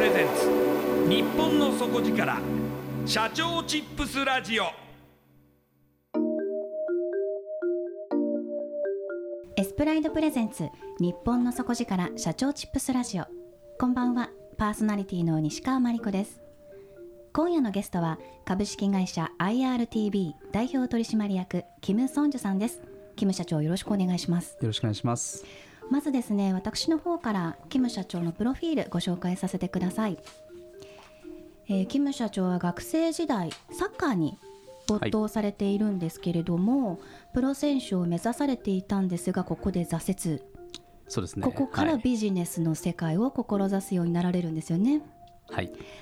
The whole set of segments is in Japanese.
プライドプレゼンツ。日本の底力。社長チップスラジオ。エスプライドプレゼンツ。日本の底力。社長チップスラジオ。こんばんは。パーソナリティの西川真理子です。今夜のゲストは。株式会社。IRTB 代表取締役。キム・ソンジュさんです。キム社長よろしくお願いします。よろしくお願いしますまずですね私の方からキム社長のプロフィールご紹介させてください、えー、キム社長は学生時代サッカーに没頭されているんですけれども、はい、プロ選手を目指されていたんですがここで挫折。そうですね。ここからビジネスの世界を志すようになられるんですよね、はい、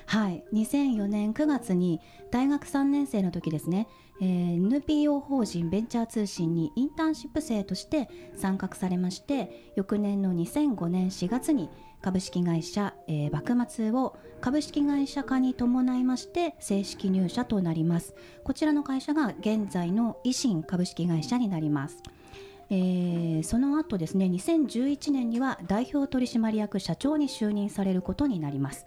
はい、2004年9月に大学3年生の時ですね、えー、NPO 法人ベンチャー通信にインターンシップ生として参画されまして翌年の2005年4月に株式会社、えー、幕末を株式会社化に伴いまして正式入社となります。こちらの会社が現在の維新株式会社になります。えー、その後ですね2011年には代表取締役社長に就任されることになります、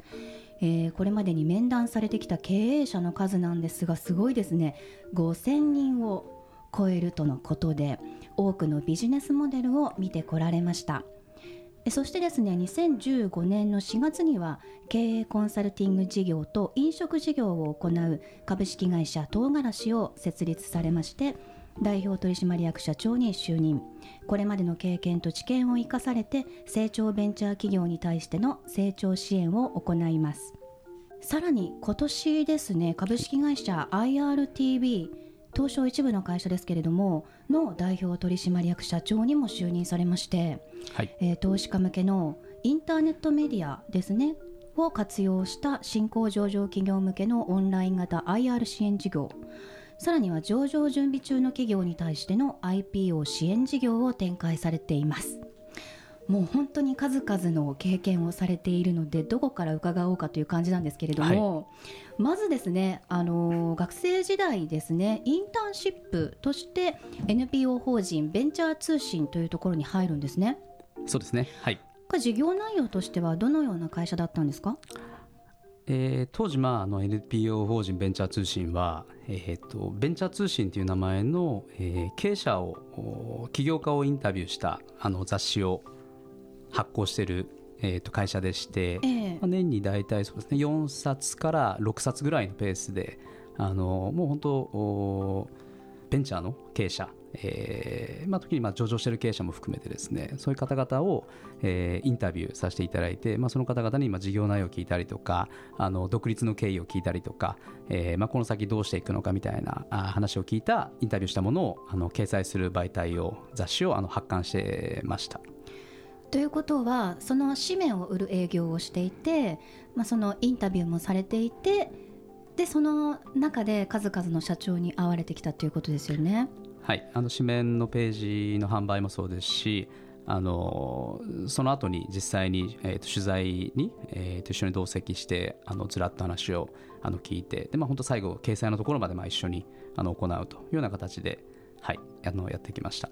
えー、これまでに面談されてきた経営者の数なんですがすごいですね。5000人を超えるとのことで多くのビジネスモデルを見てこられました。そしてですね2015年の4月には経営コンサルティング事業と飲食事業を行う株式会社唐辛子を設立されまして代表取締役社長に就任。これまでの経験と知見を生かされて成長ベンチャー企業に対しての成長支援を行います。さらに今年ですね株式会社 IRTB 東証一部の会社ですけれどもの代表取締役社長にも就任されまして、はい、えー、投資家向けのインターネットメディアですねを活用した新興上場企業向けのオンライン型 IR 支援事業さらには上場準備中の企業に対しての IPO 支援事業を展開されています。もう本当に数々の経験をされているのでどこから伺おうかという感じなんですけれども、はい、まずですねあの学生時代ですねインターンシップとして NPO 法人ベンチャー通信というところに入るんですね。そうですね。はい。事業内容としてはどのような会社だったんですか？えー、当時、まあ、あの NPO 法人ベンチャー通信は、えーと、ベンチャー通信という名前の、えー、経営者を起業家をインタビューしたあの雑誌を発行している、えー、と会社でして、えー、まあ、年に大体そうです、ね、4冊から6冊ぐらいのペースであのもう本当ベンチャーの経営者、えーまあ、時にまあ上場している経営者も含めてですねそういう方々を、えーインタビューさせていただいて、まあ、その方々にまあ事業内容を聞いたりとかあの独立の経緯を聞いたりとか、えーまあ、この先どうしていくのかみたいな話を聞いたインタビューしたものをあの掲載する媒体を雑誌をあの発刊してました。ということはその紙面を売る営業をしていて、まあ、そのインタビューもされていてでその中で数々の社長に会われてきたということですよね。はい、あの紙面のページの販売もそうですしあのその後に実際に、えー、と取材に、えーと一緒に同席してあのずらっと話をあの聞いてで、まあ、本当最後掲載のところまでまあ一緒にあの行うというような形で、はい、あのやってきました。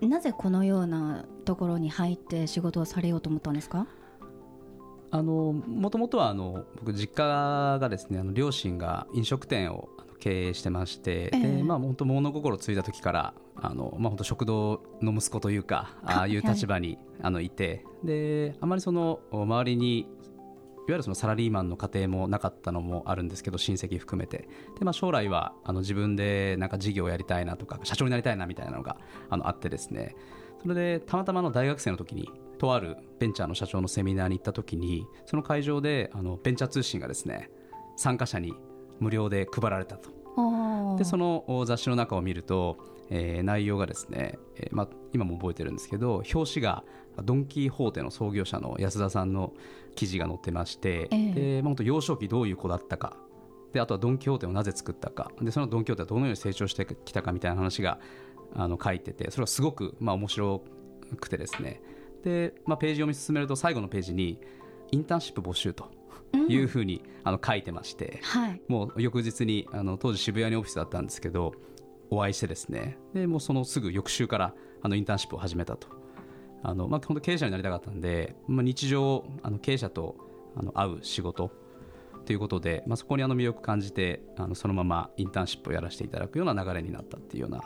なぜこのようなところに入って仕事をされようと思ったんですか？あのもともとはあの僕実家がですねあの両親が飲食店を経営してまして、ええ。でまあ本当物心ついた時からあのまあ本当食堂の息子というかああいう立場に、あのいてであまりその周りにいわゆるそのサラリーマンの家庭もなかったのもあるんですけど親戚含めて。で、まあ、将来はあの自分でなんか事業をやりたいなとか社長になりたいなみたいなのがあのあってですねそれでたまたまの大学生の時にとあるベンチャーの社長のセミナーに行った時にその会場であのベンチャー通信がですね参加者に無料で配られたと。でそのお雑誌の中を見ると、えー内容がですね、えーまあ、今も覚えてるんですけど表紙がドン・キーホーテの創業者の安田さんの記事が載ってまして、ええ。でまあ、本当幼少期どういう子だったか。であとはドン・キホーテをなぜ作ったか。でそのドン・キホーテはどのように成長してきたかみたいな話があの書いててそれはすごくまあ面白くてですね。で、まあ、ページ読み進めると最後のページにインターンシップ募集というふうにあの書いてまして、はい。もう翌日にあの当時渋谷にオフィスだったんですけどお会いしてですね。でもうそのすぐ翌週からあのインターンシップを始めたと。あの、まあ、本当経営者になりたかったんで、まあ、日常あの経営者とあの会う仕事ということで、まあ、そこにあの魅力感じてあのそのままインターンシップをやらせていただくような流れになったっていうような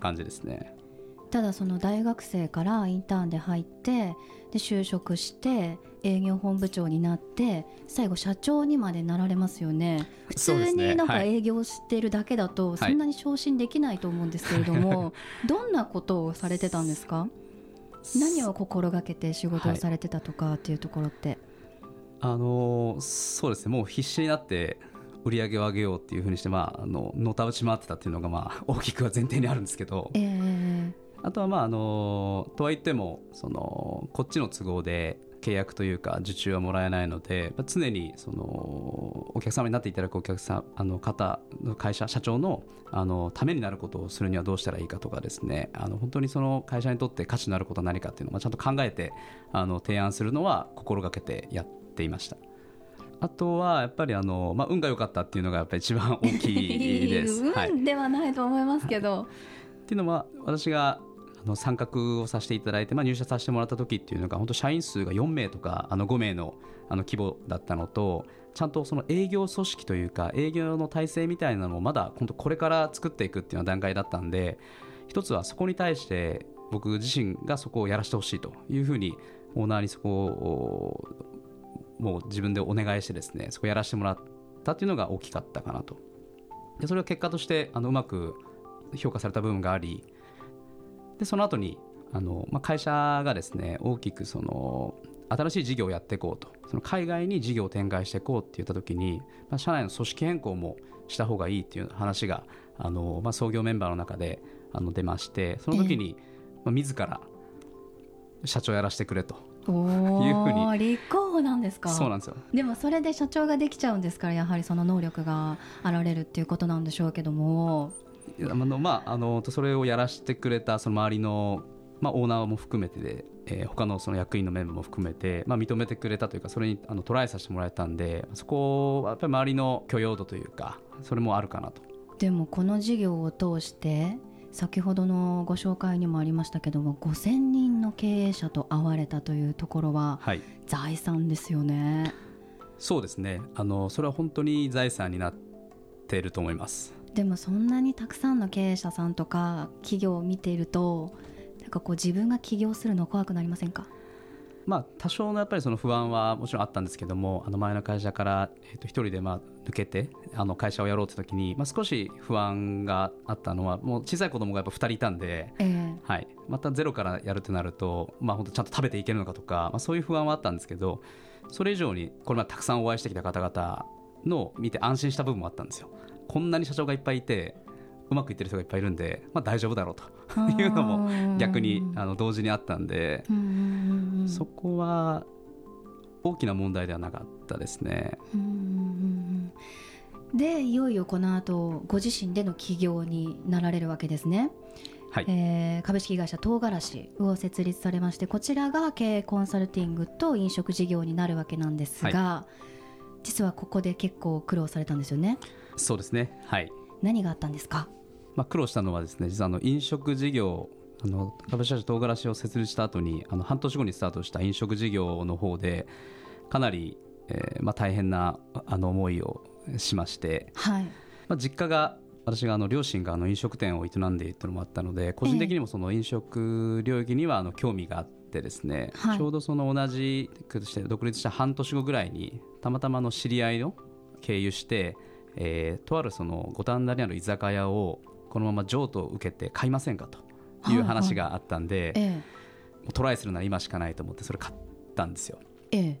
感じですね。ただその大学生からインターンで入ってで就職して営業本部長になって最後社長にまでなられますよね。普通になんかはい。営業してるだけだとい。そんなに昇進できないと思うんですけれども、どんなことをされてたんですか？何を心がけて仕事をされてたとかっていうところって、あのそうですね。もう必死になって売り上げを上げようっていうふうにして、まあ、あののたうち回ってたっていうのが、まあ、大きくは前提にあるんですけど。ええ。あとはまああのとはいってもそのこっちの都合で契約というか受注はもらえないので、まあ常にそのお客様になっていただくお客さんあの方の会社社長のあのためになることをするにはどうしたらいいかとかですね。あの本当にその会社にとって価値のあることは何かっていうのをまあちゃんと考えてあの提案するのは心がけてやっていました。あとはやっぱりあの、まあ、運が良かったっていうのがやっぱり一番大きいです。はい運ではないと思いますけど、っていうのは私があの参画をさせていただいて、まあ、入社させてもらった時っていうのが本当社員数が4名とかあの5名のあの規模だったのとちゃんとその営業組織というか営業の体制みたいなのもまだ本当これから作っていくっていう段階だったんで一つはそこに対して僕自身がそこをやらせてほしいというふうにオーナーにそこをもう自分でお願いしてですねそこをやらせてもらったっていうのが大きかったかなと。でそれは結果としてあのうまく評価された部分がありでその後にあの、まあ、会社がですね大きくその新しい事業をやっていこうと。その海外に事業を展開していこうって言った時に、まあ、社内の組織変更もした方がいいっていう話があの、まあ、創業メンバーの中であの出ましてその時に、まあ、自ら社長やらせてくれとおいうふうお立候補なんですか？そうなんですよ。でもそれで社長ができちゃうんですからやはりその能力があられるっていうことなんでしょうけども。あのまああのそれをやらせてくれたその周りの、まあ、オーナーも含めてで、えー他のその役員のメンバーも含めて、まあ、認めてくれたというかそれにあのトライさせてもらえたんでそこはやっぱり周りの許容度というかそれもあるかなと。でもこの事業を通して先ほどのご紹介にもありましたけども5000人の経営者と会われたというところははい。財産ですよね。そうですね。あのそれは本当に財産になっていると思います。でもそんなにたくさんの経営者さんとか企業を見ているとなんかこう自分が起業するの怖くなりませんか？まあ、多少のやっぱりその不安はもちろんあったんですけどもあの前の会社から、えー、と一人でまあ抜けてあの会社をやろうって時に、まあ、少し不安があったのはもう小さい子供がやっぱ2人いたんで、ええはい、またゼロからやるってなると、まあ、本当ちゃんと食べていけるのかとか、まあ、そういう不安はあったんですけどそれ以上にこれまでたくさんお会いしてきた方々の見て安心した部分もあったんですよ。こんなに社長がいっぱいいてうまくいってる人がいっぱいいるんで、まあ、大丈夫だろうと。いうのも逆にあの同時にあったんで、そこは大きな問題ではなかったですね。でいよいよこの後ご自身での起業になられるわけですね、はい、えー株式会社唐辛子を設立されましてこちらが経営コンサルティングと飲食事業になるわけなんですが、実はここで結構苦労されたんですよね。そうですね、はい何があったんですか？まあ、苦労したのはですね実はあの飲食事業あの株式会社唐辛子を設立した後にあの半年後にスタートした飲食事業の方でかなり、えーまあ、大変なあの思いをしまして、はい。まあ、実家が私があの両親があの飲食店を営んでいるというのもあったので個人的にもその飲食領域にはあの興味があってですね、はい。ちょうどその同じくして独立した半年後ぐらいにたまたまの知り合いの経由して、えーとあるその五反田にある居酒屋をこのまま譲渡を受けて買いませんかという話があったんで、えもうトライするなら今しかないと思ってそれ買ったんですよ。ええ。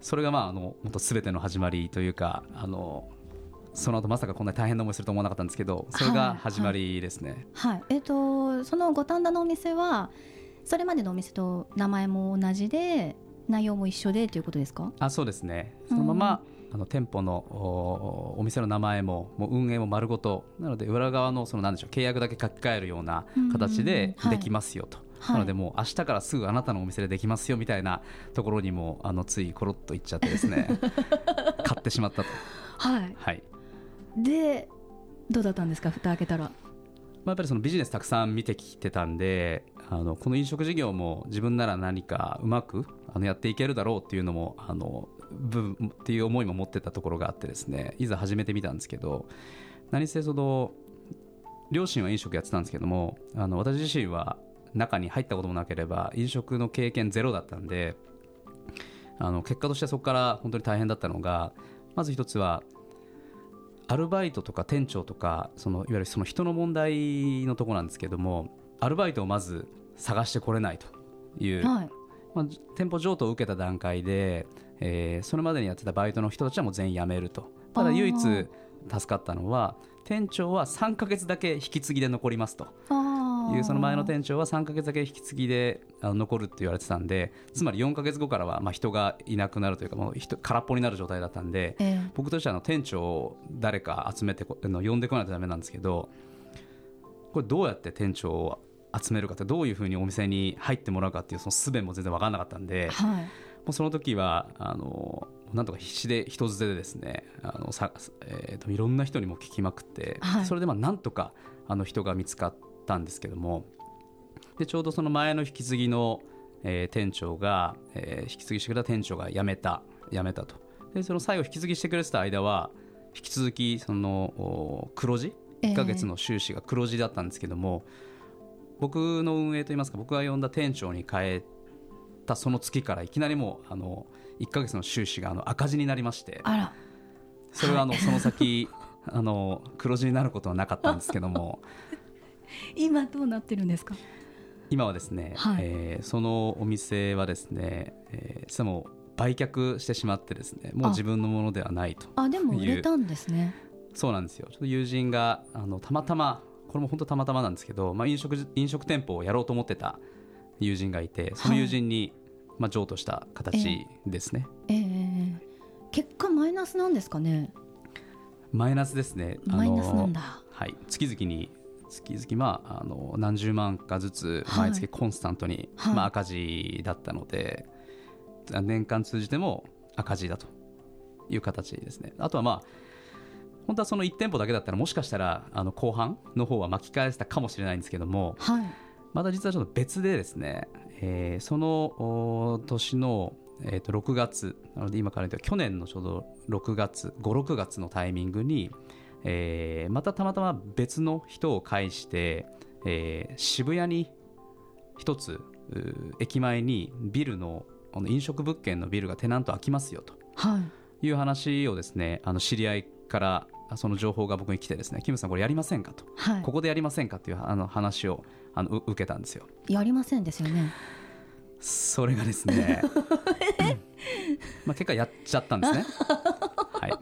それがまああの本当全ての始まりというかあのその後まさかこんなに大変な思いすると思わなかったんですけどそれが始まりですね、はい。えっ、とその五反田のお店はそれまでのお店と名前も同じで内容も一緒でということですか？あそうですね。そのまま、あの店舗のおお店の名前ももう運営も丸ごと。なので裏側のそのなんでしょう契約だけ書き換えるような形でできますよと、はい。なのでもう明日からすぐあなたのお店でできますよみたいなところにもあのついコロッといっちゃってですね 買ってしまったと。はい。はい。でどうだったんですか蓋開けたら？まあ、やっぱりそのビジネスたくさん見てきてたんであのこの飲食事業も自分なら何かうまくあのやっていけるだろうっていうのもあの部分っていう思いも持ってたところがあってですねいざ始めてみたんですけど何せその両親は飲食やってたんですけどもあの私自身は中に入ったこともなければ飲食の経験ゼロだったんであの結果としてそこから本当に大変だったのがまず一つはアルバイトとか店長とかそのいわゆるその人の問題のところなんですけどもアルバイトをまず探してこれないという、はい。まあ、店舗譲渡を受けた段階で、えーそれまでにやってたバイトの人たちはもう全員辞めると。ただ唯一助かったのは店長は3ヶ月だけ引き継ぎで残りますと。あいうその前の店長は3ヶ月だけ引き継ぎで残るって言われてたんでつまり4ヶ月後からはまあ人がいなくなるというかもう人空っぽになる状態だったんでえ僕としてはあの店長を誰か集めてこあの呼んでこないとダメなんですけどこれどうやって店長を集めるかってどういうふうにお店に入ってもらうかっていうその術も全然分からなかったんでえはいもうその時はあのなんとか必死で人づてでですねあのさ、えーといろんな人にも聞きまくって、はい。それでまあなんとかあの人が見つかったんですけどもでちょうどその前の引き継ぎの、えー店長が、えー引き継ぎしてくれた店長が辞めた辞めたと。でその最後引き継ぎしてくれてた間は引き続きそのお黒字？ええ。1ヶ月の収支が黒字だったんですけども、僕の運営といいますか僕が呼んだ店長に変えたその月からいきなりもうあの1ヶ月の収支があの赤字になりましてあら。それはあのその先あの黒字になることはなかったんですけども 今どうなってるんですか？今はですね、はい。えーそのお店はですね、えー実はもう売却してしまってですねもうあ。自分のものではないとあでも売れたんですね。そうなんですよ。ちょっと友人があのたまたまこれも本当たまたまなんですけど、まあ、飲食飲食店舗をやろうと思ってた友人がいてその友人に、まあ、譲渡した形ですね、ええ結果マイナスなんですかね？マイナスですね。マイナスなんだ。はい。月々に月々まああの何十万かずつはい。毎月コンスタントに、はい。まあ、赤字だったので年間通じても赤字だという形ですね。あとはまあ本当はその1店舗だけだったらもしかしたらあの後半の方は巻き返せたかもしれないんですけどもはい。また実はちょっと別でですね、えーそのお年の、えー、と6月なので今から言うと去年のちょうど6月56月のタイミングに、えーまたたまたま別の人を介して、えー渋谷に一つ駅前にビルのあの飲食物件のビルがテナント空きますよと。はい。いう話をですねあの知り合いからその情報が僕に来てですねキムさんこれやりませんか？と。はい。ここでやりませんか？っていうあの話をあのう受けたんですよ。やりませんですよね。それがですね。まあ結果やっちゃったんですね。は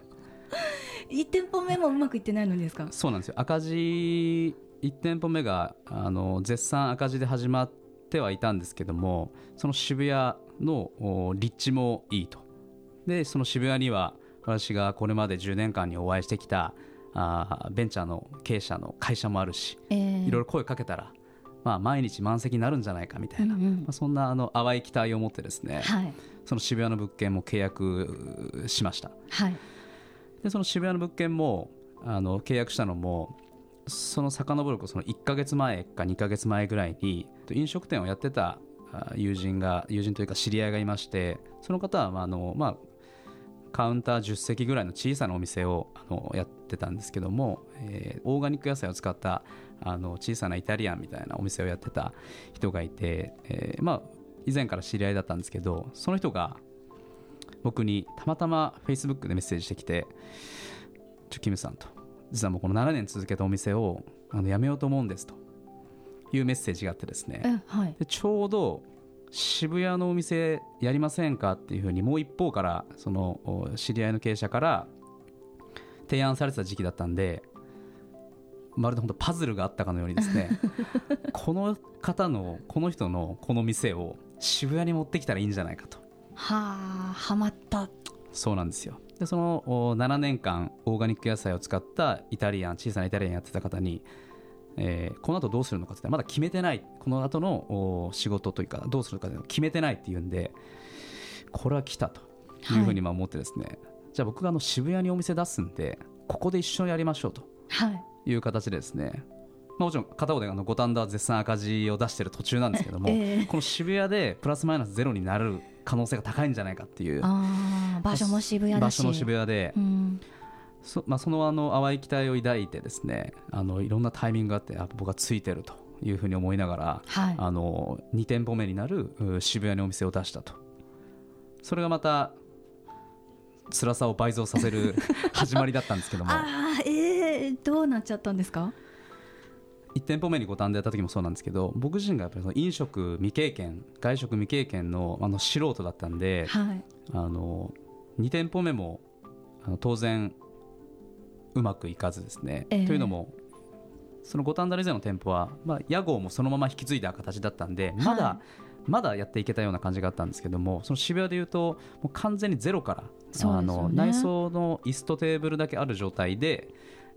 い。1店舗目もうまくいってないのにですか？そうなんですよ。赤字1店舗目があの絶賛赤字で始まってはいたんですけどもその渋谷のお立地もいいと。でその渋谷には私がこれまで10年間にお会いしてきたあーベンチャーの経営者の会社もあるしえー。いろいろ声かけたら、まあ、毎日満席になるんじゃないかみたいな、うんうん。まあ、そんなあの淡い期待を持ってですね、はい。その渋谷の物件も契約しました。はい。でその渋谷の物件もあの契約したのもその遡るその1ヶ月前か2ヶ月前ぐらいに飲食店をやってたあ友人が友人というか知り合いがいましてその方はまああの、まあ、カウンター10席ぐらいの小さなお店をあのやってたんですけども、えーオーガニック野菜を使ったあの小さなイタリアンみたいなお店をやってた人がいて、えーまあ、以前から知り合いだったんですけどその人が僕にたまたま Facebook でメッセージしてきて「ちょキムさん」と「実はもうこの7年続けたお店をあの辞めようと思うんです」というメッセージがあってですね。えはい。でちょうど渋谷のお店やりませんかっていうふうにもう一方からそのお知り合いの経営者から提案されてた時期だったんでまるで本当パズルがあったかのようにですね この方のこの人のこの店を渋谷に持ってきたらいいんじゃないかと。はあはまった。そうなんですよ。でそのお7年間オーガニック野菜を使ったイタリアン小さなイタリアンやってた方に、えーこの後どうするのかってまだ決めてない。この後のお仕事というかどうするかって決めてないっていうんでこれは来たと。いうふうにまあ思ってですね、じゃあ僕があの渋谷にお店出すんでここで一緒にやりましょうと。はいいう形でですね。まあ、もちろん片方であの五反田は絶賛赤字を出してる途中なんですけども、ええ。この渋谷でプラスマイナスゼロになる可能性が高いんじゃないかっていう。場所も渋谷だし。場所も渋谷で、うん。そ,、まあ、そのあの淡い期待を抱いてですねあのいろんなタイミングがあってあ僕はついてるというふうに思いながら、はい。あの2店舗目になるう渋谷にお店を出したと。それがまた辛さを倍増させる 始まりだったんですけども。えー、どうなっちゃったんですか？1店舗目に五反田やった時もそうなんですけど僕自身がやっぱりその飲食未経験外食未経験のあの素人だったんではい。あの2店舗目もあの当然うまくいかずですね、ええ。というのもその五反田の以前の店舗は、まあ、屋号もそのまま引き継いだ形だったんでまだ、はまだやっていけたような感じがあったんですけどもその渋谷でいうともう完全にゼロから、ね。あの内装の椅子とテーブルだけある状態で、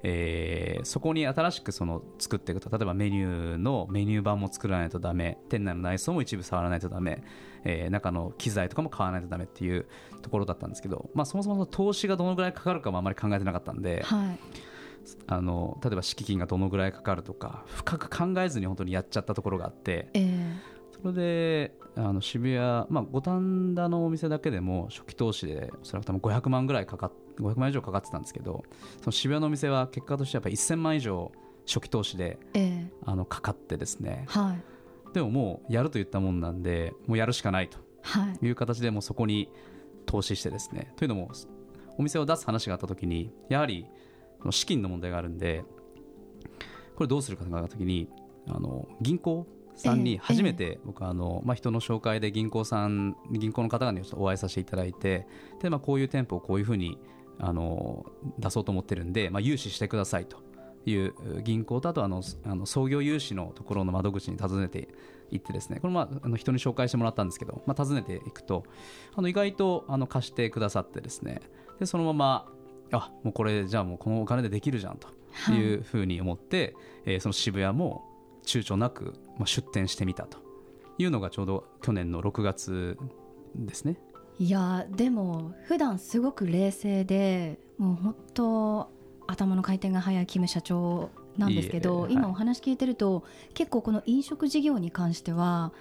えーそこに新しくその作っていくと例えばメニューのメニュー版も作らないとダメ店内の内装も一部触らないとダメ、えー中の機材とかも買わないとダメっていうところだったんですけど、まあ、そもそもその投資がどのぐらいかかるかもあまり考えてなかったんで、はい。あの例えば敷金がどのぐらいかかるとか深く考えずに本当にやっちゃったところがあってえーそれであの渋谷、まあ、五反田のお店だけでも初期投資でおそらく多分500万ぐらいかかっ500万以上かかってたんですけどその渋谷のお店は結果としてやっぱり1000万以上初期投資でえあのかかってですね。ーはい。でももうやると言ったもんなんでもうやるしかないとはい。いう形でもうそこに投資してですね。というのもお店を出す話があった時にやはり資金の問題があるんでこれどうするかと考えた時にあの銀行さんええに初めて僕あの、まあ、人の紹介で銀行さん銀行の方にちょっとお会いさせていただいてで、まあ、こういう店舗をこういうふうにあの出そうと思ってるんで、まあ、融資してくださいという銀行とあとあのあの創業融資のところの窓口に訪ねて行ってですねこれ、まあ、あの人に紹介してもらったんですけど、まあ、訪ねていくとあの意外とあの貸してくださってですねでそのままあもうこれじゃあもうこのお金でできるじゃんというふうに思って、えーその渋谷も躊躇なく、まあ、出店してみたというのがちょうど去年の6月ですね。いやでも普段すごく冷静でもう本当頭の回転が速いキム社長なんですけどいい今お話聞い。てると結構この飲食事業に関しては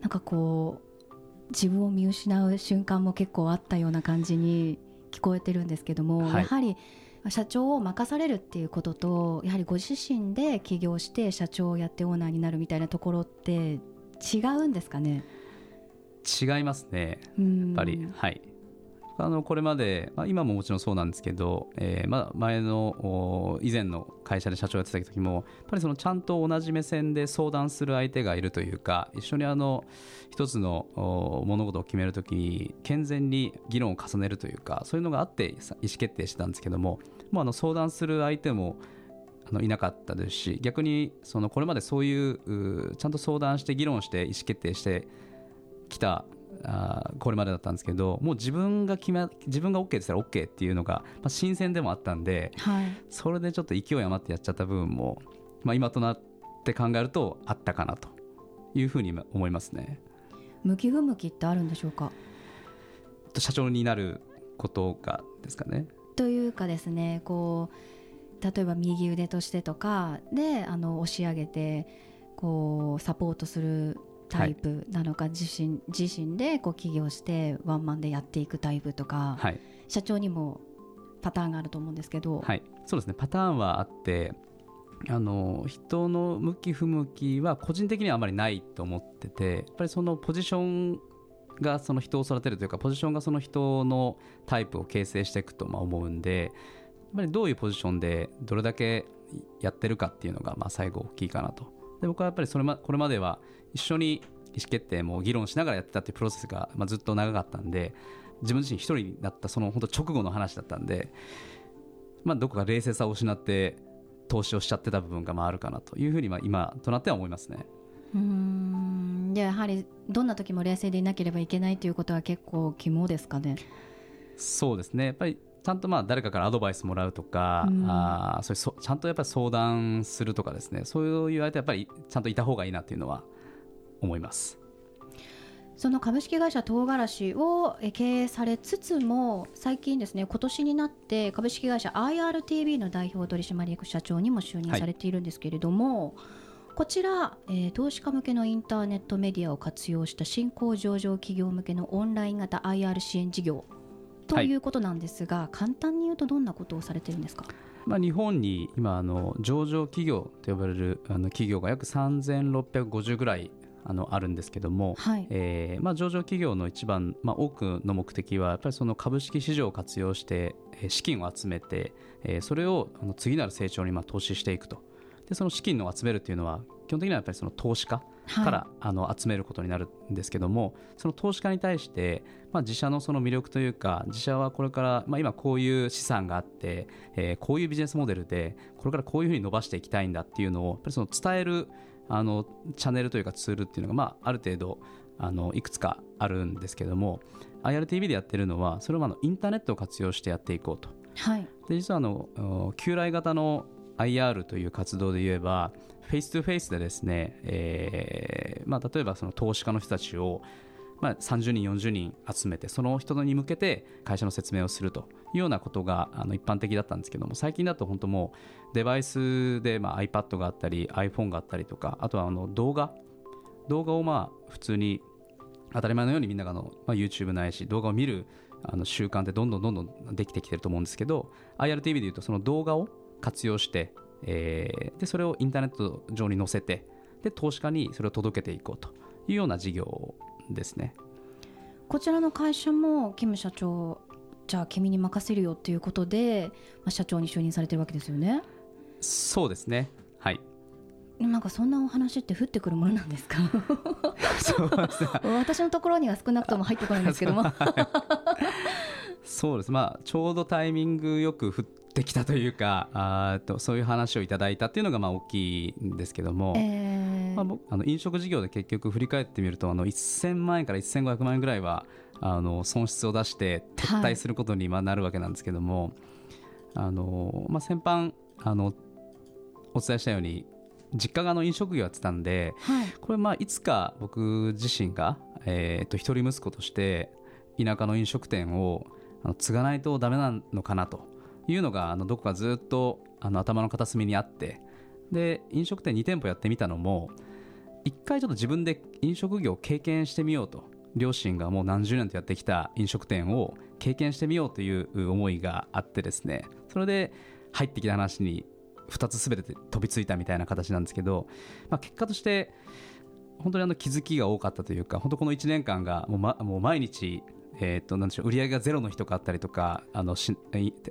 なんかこう自分を見失う瞬間も結構あったような感じに聞こえてるんですけども、はい。やはり社長を任されるっていうこととやはりご自身で起業して社長をやってオーナーになるみたいなところって違うんですかね違いますね。ややっぱり。はい。あのこれまで、まあ、今ももちろんそうなんですけど、えーまあ、前のお以前の会社で社長やってた時もやっぱりそのちゃんと同じ目線で相談する相手がいるというか一緒にあの一つのお物事を決めるときに健全に議論を重ねるというかそういうのがあってさ意思決定してたんですけどももうあの相談する相手もあのいなかったですし逆にそのこれまでそういううちゃんと相談して議論して意思決定してきたあーこれまでだったんですけどもう自分が決め自分が OK って言ったら OK っていうのが、まあ、新鮮でもあったんではいそれでちょっと勢い余ってやっちゃった部分も、まあ、今となって考えるとあったかなというふうに思いますね。向き不向きってあるんでしょうか？社長になることがですかね。というかですねこう例えば右腕としてとかであの押し上げてこうサポートするタイプなのか、自身自身でこう起業してワンマンでやっていくタイプとか、はい。社長にもパターンがあると思うんですけど、はい、そうですね。パターンはあってあの人の向き不向きは個人的にはあまりないと思っててやっぱりそのポジションがその人を育てるというかポジションがその人のタイプを形成していくとまあ思うんでやっぱりどういうポジションでどれだけやってるかっていうのがまあ最後大きいかなと。で僕はやっぱりそれ、ま、これまでは一緒に意思決定も議論しながらやってたっていうプロセスがまあずっと長かったんで自分自身一人になったその本当直後の話だったんでまあ、どこか冷静さを失って投資をしちゃってた部分がまああるかなというふうにまあ今となっては思いますね。うーんでやはりどんな時も冷静でいなければいけないということは結構肝ですかね？そうですねやっぱりちゃんとまあ誰かからアドバイスもらうとか、うんあーそういうそちゃんとやっぱり相談するとかですねそういう相手やっぱりちゃんといた方がいいなっていうのは思います。その株式会社唐辛子をえ経営されつつも最近ですね今年になって株式会社 IRTV の代表取締役社長にも就任されているんですけれども、こちら、えー投資家向けのインターネットメディアを活用した新興上場企業向けのオンライン型 IR 支援事業ということなんですが、簡単に言うとどんなことをされてるんですか？まあ、日本に今あの上場企業と呼ばれるあの企業が約3650ぐらいあのあるんですけども、はい。えーまあ、上場企業の一番、まあ、多くの目的はやっぱりその株式市場を活用してえー資金を集めて、えーそれをあの次なる成長にまあ投資していくと。でその資金を集めるっていうのは基本的にはやっぱりその投資家はい。から、あの集めることになるんですけどもその投資家に対して、まあ、自社のその魅力というか自社はこれから、まあ、今こういう資産があって、えーこういうビジネスモデルでこれからこういうふうに伸ばしていきたいんだっていうのをやっぱりその伝えるあのチャンネルというかツールっていうのが、まあ、ある程度あのいくつかあるんですけども IRTV でやってるのはそれをあのインターネットを活用してやっていこうと。はい。で実はあのお旧来型の IR という活動で言えばフェイス2フェイスでですね、えーまあ、例えばその投資家の人たちを、まあ、30人40人集めてその人に向けて会社の説明をするというようなことがあの一般的だったんですけども最近だと本当もうデバイスで、まあ、iPad があったり iPhone があったりとかあとはあの動画。動画をまあ普通に当たり前のようにみんながの、まあ、YouTube ないし動画を見るあの習慣ってどんどんどんどんできてきてると思うんですけど IRTV でいうとその動画を活用して、えーでそれをインターネット上に載せてで投資家にそれを届けていこうというような事業ですね。こちらの会社もキム社長じゃあ君に任せるよっていうことで、まあ、社長に就任されてるわけですよね？そうですね。はい。なんかそんなお話って降ってくるものなんですか？そうですね。私のところには少なくとも入ってこないんですけども。そうです。まあちょうどタイミングよく降ってきたというかあとそういう話をいただいたっていうのがまあ大きいんですけども、えーまあ、僕あの飲食事業で結局振り返ってみるとあの1000万円から1500万円ぐらいはあの損失を出して撤退することにまあなるわけなんですけども、あのまあ、先般あのお伝えしたように実家があの飲食業やってたんではい。これまあいつか僕自身が、えー、と一人息子として田舎の飲食店をあの継がないとダメなのかなというのがあのどこかずっとあの頭の片隅にあってで飲食店2店舗やってみたのも一回ちょっと自分で飲食業を経験してみようと両親がもう何十年とやってきた飲食店を経験してみようという思いがあってですねそれで入ってきた話に2つ全て飛びついたみたいな形なんですけど、まあ、結果として本当にあの気づきが多かったというか本当この1年間がもう,、ま、もう毎日えー、となんでしょう売り上げがゼロの日とかあったりとかあのし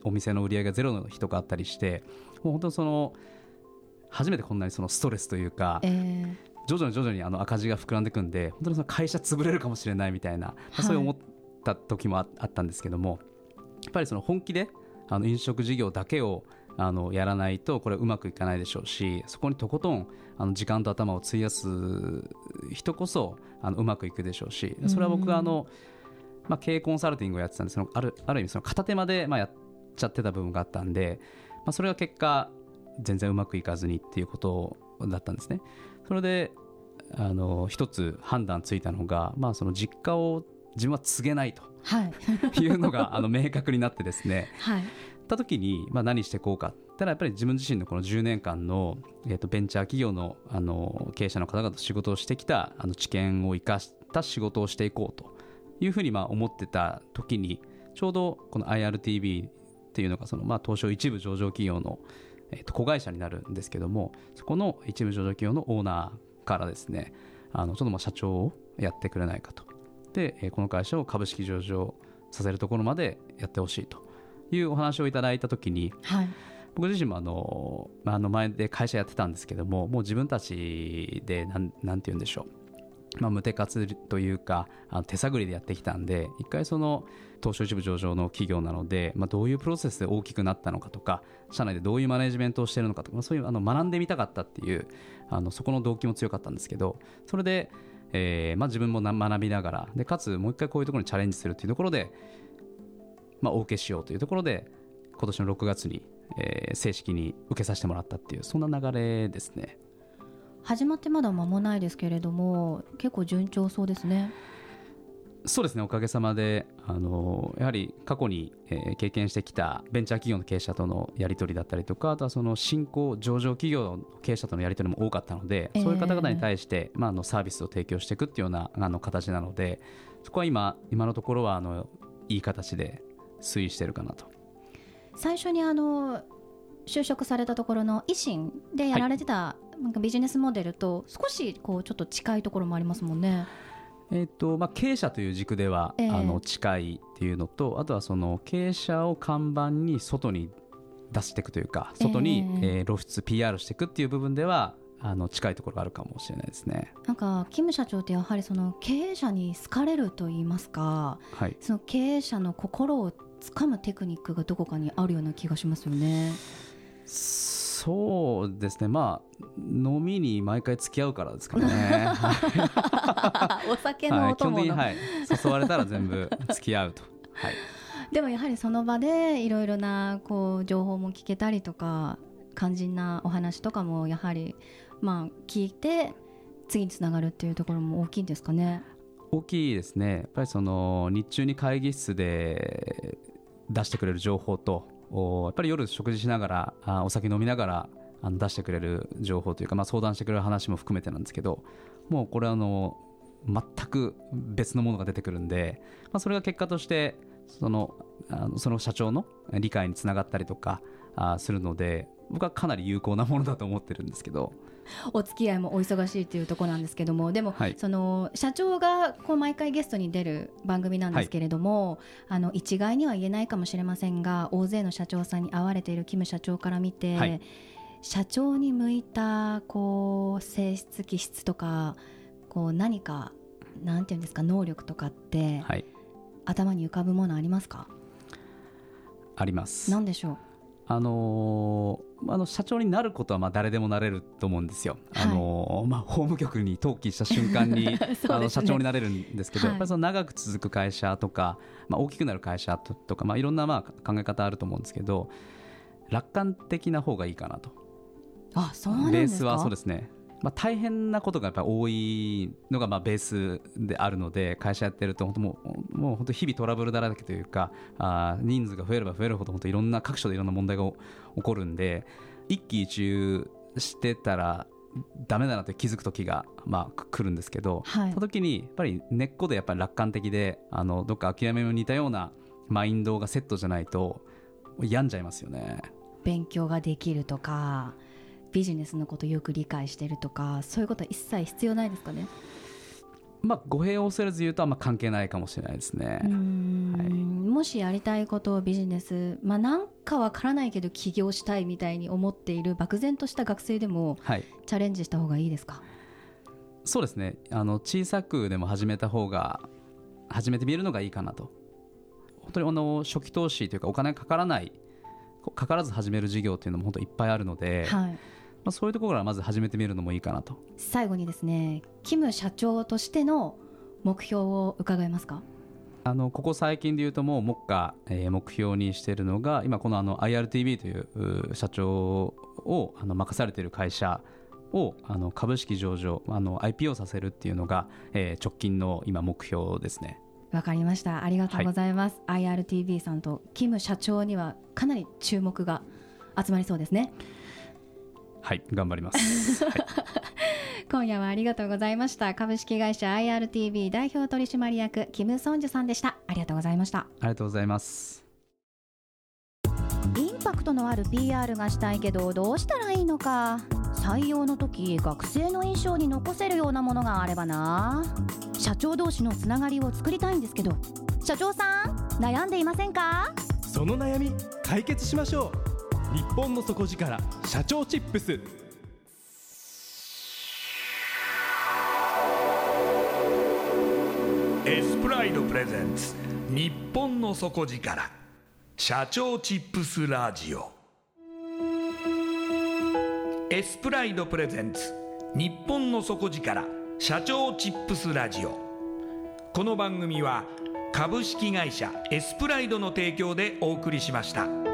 お店の売り上げがゼロの日とかあったりしてもう本当その初めてこんなにそのストレスというか、えー、徐々に徐々にあの赤字が膨らんでいくんで本当にその会社潰れるかもしれないみたいな、はい、そういう思った時もあったんですけどもやっぱりその本気であの飲食事業だけをあのやらないとこれうまくいかないでしょうしそこにとことんあの時間と頭を費やす人こそあのうまくいくでしょうしそれは僕はあの、うんまあ、経営コンサルティングをやってたんでそのあるある意味その片手間でまあやっちゃってた部分があったんで、まあ、それが結果全然うまくいかずにっていうことだったんですね。それであの一つ判断ついたのが、まあ、その実家を自分は告げないと、はい、いうのがあの明確になってですね、はい、た時に、まあ、何していこうかただやっぱり自分自身のこの10年間の、えー、とベンチャー企業のあの経営者の方々と仕事をしてきたあの知見を生かした仕事をしていこうというふうにまあ思ってた時にちょうどこの IRTV っていうのがそのまあ東証一部上場企業のえと子会社になるんですけどもそこの一部上場企業のオーナーからですねあのちょっとまあ社長をやってくれないかと。でこの会社を株式上場させるところまでやってほしいというお話をいただいた時に、はい、僕自身もあのあの前で会社やってたんですけどももう自分たちでなんなんて言うんでしょうまあ、無手活というかあの手探りでやってきたんで一回その東証一部上場の企業なので、まあ、どういうプロセスで大きくなったのかとか社内でどういうマネジメントをしているのかとか、まあ、そういうあの学んでみたかったっていうあのそこの動機も強かったんですけどそれで、えーまあ、自分も学びながらでかつもう一回こういうところにチャレンジするというところで、まあ、お受けしようというところで今年の6月に、えー、正式に受けさせてもらったっていうそんな流れですね。始まってまだ間もないですけれども結構順調そうですね。そうですねおかげさまであのやはり過去に、えー、経験してきたベンチャー企業の経営者とのやり取りだったりとかあとはその新興上場企業の経営者とのやり取りも多かったので、えー、そういう方々に対して、まあ、あのサービスを提供していくっていうようなあの形なのでそこは今今のところはあのいい形で推移してるかなと。最初にあの就職されたところの維新でやられてた、はい。なんかビジネスモデルと少しこうちょっと近いところもありますもんね。えーとまあ、経営者という軸では、えー、あの近いっていうのとあとはその経営者を看板に外に出していくというか外に、えー、えー、露出 PR していくっていう部分ではあの近いところがあるかもしれないですね。なんかキム社長ってやはりその経営者に好かれると言いますか、はい、その経営者の心をつかむテクニックがどこかにあるような気がしますよね。そうですね。まあ飲みに毎回付き合うからですかね。お酒のお供の、はい、誘われたら全部付き合うと、はい、でもやはりその場でいろいろなこう情報も聞けたりとか肝心なお話とかもやはりまあ聞いて次につながるっていうところも大きいんですかね。大きいですね。やっぱりその日中に会議室で出してくれる情報とやっぱり夜食事しながらあお酒飲みながらあの出してくれる情報というか、まあ、相談してくれる話も含めてなんですけどもうこれあの全く別のものが出てくるんで、まあ、それが結果としてそのあのその社長の理解につながったりとかあするので僕はかなり有効なものだと思ってるんですけど。お付き合いもお忙しいというところなんですけどもでも、はい、その社長がこう毎回ゲストに出る番組なんですけれども、はい、あの一概には言えないかもしれませんが大勢の社長さんに会われているキム社長から見て、はい、社長に向いたこう性質気質とかこう何かなんていうんですか能力とかって、頭に浮かぶものありますか？あります。何でしょう？あのー、あの社長になることはまあ誰でもなれると思うんですよ、はい、あのー、まあ、法務局に登記した瞬間に、ね、あの社長になれるんですけど、はい、やっぱりその長く続く会社とか、まあ、大きくなる会社とか、まあ、いろんなまあ考え方あると思うんですけど楽観的な方がいいかなと。あそうなんベースはそうですねまあ、大変なことがやっぱり多いのがまあベースであるので会社やってると本当もうもう本当日々トラブルだらけというかあ人数が増えれば増えるほど本当いろんな各所でいろんな問題が起こるんで一喜一憂してたらダメだなって気づく時がまあ来るんですけど、はい、その時にやっぱり根っこでやっぱり楽観的であのどっか諦めの似たようなマインドがセットじゃないと病んじゃいますよね。勉強ができるとかビジネスのことよく理解してるとかそういうことは一切必要ないですかね？まあ語弊を恐れず言うとあんま関係ないかもしれないですね。うーん。もしやりたいことをビジネスまあなんかわからないけど起業したいみたいに思っている漠然とした学生でもはい、チャレンジした方がいいですか？そうですね。あの小さくでも始めた方が始めてみるのがいいかなと。本当にあの初期投資というかお金がかからないかからず始める事業っていうのも本当いっぱいあるので、はい。まあ、そういうところからまず始めてみるのもいいかなと。最後にですねキム社長としての目標を伺えますか？あのここ最近で言うともう目下、えー目標にしているのが今このあの IRTV というう社長をあの任されている会社をあの株式上場あの IPO させるっていうのが、えー直近の今目標ですね。わかりました。ありがとうございます、IRTV さんとキム社長にはかなり注目が集まりそうですねはい頑張ります。はい。今夜はありがとうございました。株式会社 IRTV 代表取締役キム・ソンジュさんでした。ありがとうございました。ありがとうございます。インパクトのある PR がしたいけどどうしたらいいのか。採用の時学生の印象に残せるようなものがあればな。社長同士のつながりを作りたいんですけど社長さん悩んでいませんか？その悩み解決しましょう日本の底力社長チップス。エスプライドプレゼンツ日本の底力社長チップスラジオ。エスプライドプレゼンツ日本の底力社長チップスラジオ。この番組は株式会社エスプライドの提供でお送りしました。